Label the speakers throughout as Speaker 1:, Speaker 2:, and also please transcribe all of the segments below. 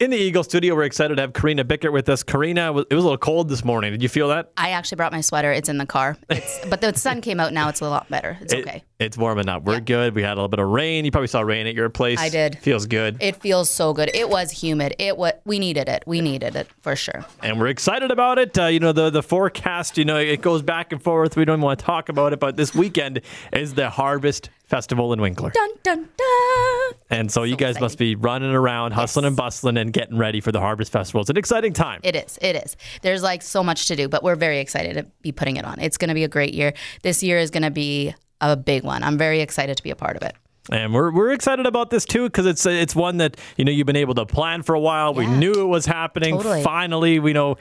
Speaker 1: In the Eagle studio, we're excited to have Karina Bueckert with us. Karina, it was a little cold this morning. Did you feel that?
Speaker 2: I actually brought my sweater. It's in the car. It's, but the sun came out now. It's a lot better. It's
Speaker 1: It-
Speaker 2: okay.
Speaker 1: it's warming up. We're good. We had a little bit of rain. You probably saw rain at your place.
Speaker 2: I did.
Speaker 1: Feels good.
Speaker 2: It feels so good. It was humid. It was. we needed it. We needed it for sure.
Speaker 1: and we're excited about it. Uh, you know, the the forecast, you know, it goes back and forth. We don't want to talk about it, but this weekend is the Harvest Festival in Winkler.
Speaker 2: Dun dun dun.
Speaker 1: And so, you guys
Speaker 2: exciting.
Speaker 1: must be running around, hustling and bustling, and getting ready for the Harvest Festival. It's an exciting time.
Speaker 2: It is. It is. There's like so much to do, but we're very excited to be putting it on. It's going to be a great year. This year is going to be a big one. I'm very excited to be a part of it.
Speaker 1: And we're, we're excited about this too because it's it's one that you know you've been able to plan for a while. We knew it was happening.
Speaker 2: Totally.
Speaker 1: Finally, we know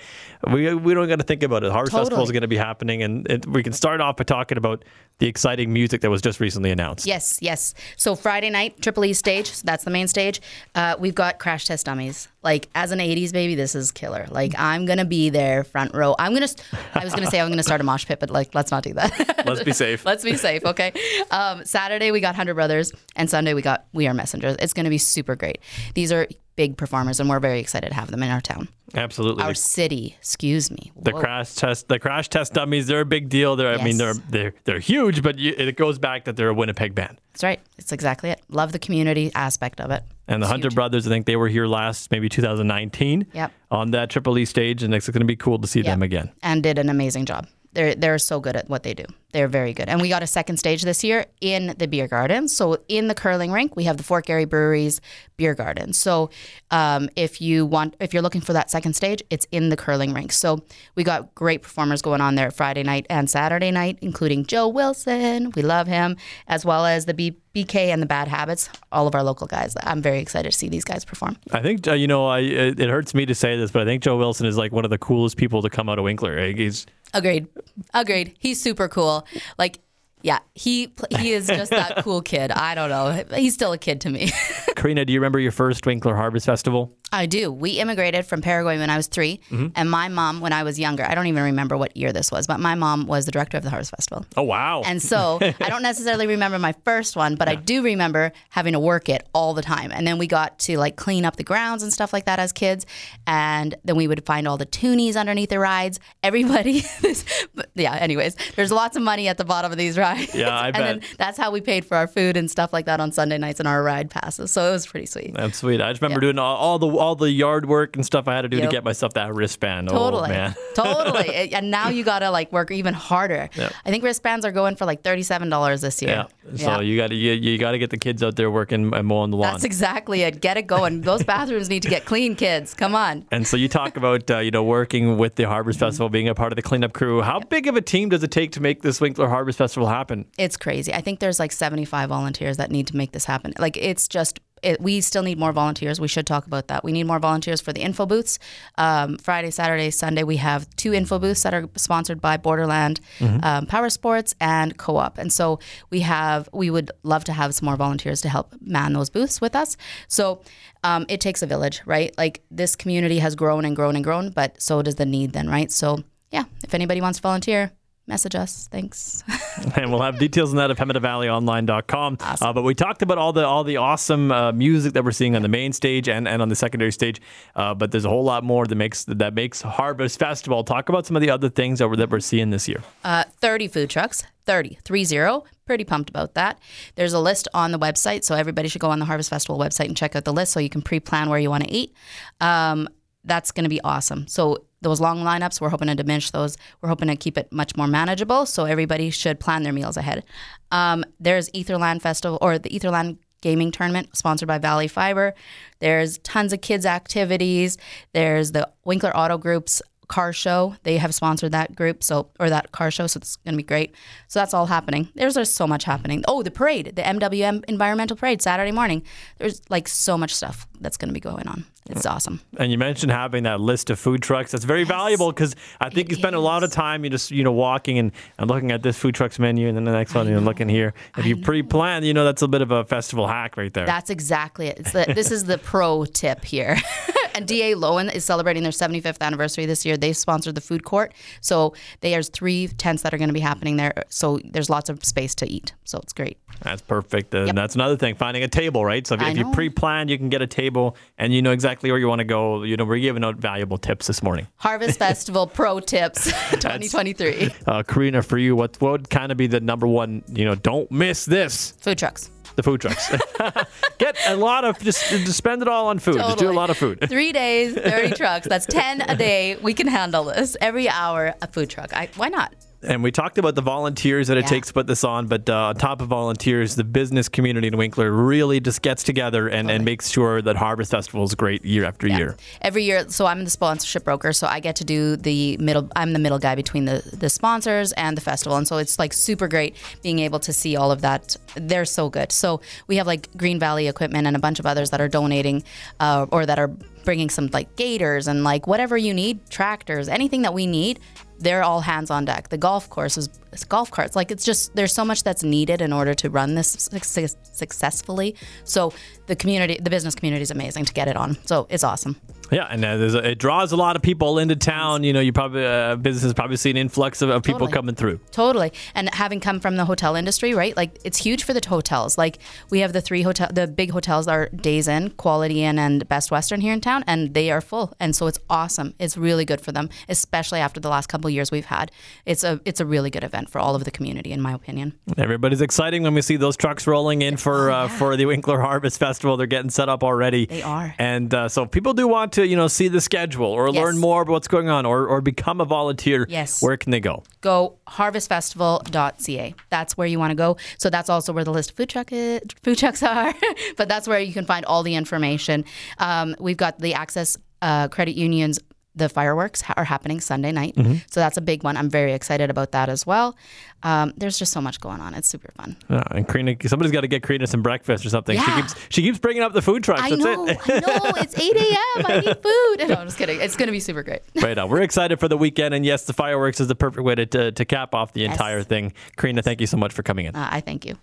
Speaker 1: we, we don't got to think about it. Harvest Festival is going to be happening, and it, we can start off by talking about the exciting music that was just recently announced.
Speaker 2: Yes, yes. So Friday night, Triple E stage. So that's the main stage. Uh, we've got Crash Test Dummies. Like as an '80s baby, this is killer. Like I'm gonna be there, front row. I'm gonna. I was gonna say I'm gonna start a mosh pit, but like let's not do that.
Speaker 1: Let's be safe.
Speaker 2: Let's be safe, okay? Um, Saturday we got Hunter Brothers, and Sunday we got We Are Messengers. It's to be super great. These are big performers, and we're very excited to have them in our town,
Speaker 1: Absolutely.
Speaker 2: our city. Excuse me.
Speaker 1: the crash test, the crash test dummies, they're a big deal. They're, I mean, they're they're they're huge, but you, it goes back that they're a Winnipeg band.
Speaker 2: That's right. It's exactly it. Love the community aspect of it.
Speaker 1: And the
Speaker 2: It's
Speaker 1: Hunter
Speaker 2: huge.
Speaker 1: Brothers, I think they were here last, maybe 2019,
Speaker 2: Yep.
Speaker 1: on that Triple E stage, and it's going to be cool to see them again.
Speaker 2: and did an amazing job. They're they're so good at what they do. They're very good. And we got a second stage this year in the beer garden. So in the curling rink, we have the Fort Garry Brewery's beer garden. So um, if you want, if you're looking for that second stage, it's in the curling rink. So we got great performers going on there Friday night and Saturday night, including Joe Wilson. We love him, as well as the B- BK and the Bad Habits. All of our local guys. I'm very excited to see these guys perform.
Speaker 1: I think uh, you know. I it, it hurts me to say this, but I think Joe Wilson is like one of the coolest people to come out of Winkler. Like, He's
Speaker 2: Agreed. Agreed. He's super cool. Like, yeah, he he is just that cool kid. I don't know. He's still a kid to me.
Speaker 1: Karina. Do you remember your first Winkler Harvest Festival?
Speaker 2: I do. We immigrated from Paraguay when I was 3 mm-hmm. and my mom when I was younger. I don't even remember what year this was, but my mom was the director of the Harvest Festival.
Speaker 1: Oh wow!
Speaker 2: And so I don't necessarily remember my first one, but I do remember having to work it all the time. And then we got to like clean up the grounds and stuff like that as kids. And then we would find all the toonies underneath the rides. Everybody, yeah, anyways, there's lots of money at the bottom of these rides.
Speaker 1: Yeah, I
Speaker 2: and
Speaker 1: bet.
Speaker 2: then that's how we paid for our food and stuff like that on Sunday nights and our ride passes. So it was pretty sweet.
Speaker 1: That's sweet. I just remember doing all, all the all the yard work and stuff I had to do to get myself that wristband.
Speaker 2: Totally.
Speaker 1: Oh man.
Speaker 2: totally. And now you got to like work even harder.
Speaker 1: Yep.
Speaker 2: I think wristbands are going for like $37 this year.
Speaker 1: Yeah. So you got to you, you got to get the kids out there working and mowing the lawn.
Speaker 2: That's exactly it. Get it going. Those bathrooms need to get clean, kids. Come on.
Speaker 1: and so you talk about uh, you know working with the Harvest Festival, being a part of the cleanup crew. How big of a team does it take to make this Winkler Harvest Festival happen?
Speaker 2: It's crazy. I think there's like 75 volunteers that need to make this happen. Like it's just. It, we still need more volunteers. We should talk about that. We need more volunteers for the info booths. Um, Friday, Saturday, Sunday, we have two info booths that are sponsored by Borderland, um, Power Sports, and Co-op. And so we have. We would love to have some more volunteers to help man those booths with us. So um, it takes a village, right? Like this community has grown and grown and grown, but so does the need then, right? So yeah, if anybody wants to volunteer, message us. Thanks.
Speaker 1: and we'll have details on that at PembinaValleyOnline.com. Uh, but we talked about all the all the awesome uh, music that we're seeing on the main stage and, and on the secondary stage. Uh, but there's a whole lot more that makes that makes Harvest Festival. Talk about some of the other things that we're, that we're seeing this year.
Speaker 2: Uh, 30 food trucks, 30, 30. Pretty pumped about that. There's a list on the website, so everybody should go on the Harvest Festival website and check out the list so you can pre plan where you want to eat. Um, that's going to be awesome. So, those long lineups, we're hoping to diminish those. We're hoping to keep it much more manageable, so everybody should plan their meals ahead. Um, there's Etherland Festival or the Etherland gaming tournament sponsored by Valley Fiber. There's tons of kids activities. There's the Winkler Auto Group's car show. They have sponsored that group, so or that car show, so it's going to be great. So that's all happening. There's just so much happening. Oh, the parade, the MWM Environmental Parade Saturday morning. There's like so much stuff that's going to be going on. It's mm. awesome.
Speaker 1: And you mentioned having that list of food trucks. That's very valuable because I think you spend a lot of time you just you know walking and, and looking at this food trucks menu and then the next one and looking here. If you pre-plan, you know that's a bit of a festival hack right there.
Speaker 2: That's exactly it. It's the, this is the pro tip here. And DA Lowen is celebrating their 75th anniversary this year. They sponsored the food court. So there's three tents that are going to be happening there. So there's lots of space to eat. So it's great.
Speaker 1: That's perfect. And that's another thing, finding a table, right? So if, if you pre-plan, you can get a table and you know exactly where you want to go. You know, we're giving out valuable tips this morning.
Speaker 2: Harvest Festival Pro Tips 2023.
Speaker 1: Uh, Karina, for you, what, what would kind of be the number one, you know, don't miss this?
Speaker 2: Food trucks.
Speaker 1: The food trucks. Get a lot of, just, just spend it all on food. Just do a lot of food.
Speaker 2: Three days, 30 trucks. That's 10 a day. We can handle this. Every hour, a food truck. I, why not?
Speaker 1: And we talked about the volunteers that it
Speaker 2: Yeah.
Speaker 1: takes to put this on, but uh, on top of volunteers, the business community in Winkler really just gets together and, and makes sure that Harvest Festival is great year after year.
Speaker 2: Every year, so I'm the sponsorship broker, so I get to do the middle. I'm the middle guy between the the sponsors and the festival, and so it's like super great being able to see all of that. They're so good. So we have like Green Valley Equipment and a bunch of others that are donating, uh, or that are bringing some like gators and like whatever you need, tractors, anything that we need. They're all hands on deck. The golf course is golf carts. Like it's just there's so much that's needed in order to run this success- successfully. So the community, the business community is amazing to get it on. So it's awesome.
Speaker 1: Yeah, and uh, there's a, it draws a lot of people into town. You know, you probably uh, businesses probably see an influx of, of people
Speaker 2: Totally.
Speaker 1: coming through.
Speaker 2: Totally. And having come from the hotel industry, right? Like it's huge for the hotels. Like we have the three hotel the big hotels are Days Inn, Quality Inn and Best Western here in town and they are full. And so it's awesome. It's really good for them, especially after the last couple of years we've had. It's a it's a really good event for all of the community in my opinion.
Speaker 1: Everybody's exciting when we see those trucks rolling in for uh, for the Winkler Harvest Festival. They're getting set up already.
Speaker 2: They are.
Speaker 1: And uh, so if people do want to, you know, see the schedule or
Speaker 2: Yes.
Speaker 1: learn more about what's going on or, or become a volunteer,
Speaker 2: Yes.
Speaker 1: where can they go?
Speaker 2: Go harvestfestival.ca. That's where you want to go. So that's also where the list of food truck i- food trucks are. but that's where you can find all the information. Um, we've got the Access uh, Credit Unions. The fireworks ha- are happening Sunday night, so that's a big one. I'm very excited about that as well. Um, there's just so much going on. It's super fun.
Speaker 1: Uh, and Karina, somebody's got to get Karina some breakfast or something. She
Speaker 2: Yeah.
Speaker 1: keeps she keeps bringing up the food trucks.
Speaker 2: I
Speaker 1: That's
Speaker 2: know,
Speaker 1: it.
Speaker 2: I know. It's 8 a.m. I need food. No, I'm just kidding. It's going to be super great.
Speaker 1: right on. We're excited for the weekend, and yes, the fireworks is the perfect way to to, to cap off the entire thing. Karina, thank you so much for coming in.
Speaker 2: Uh, I thank you.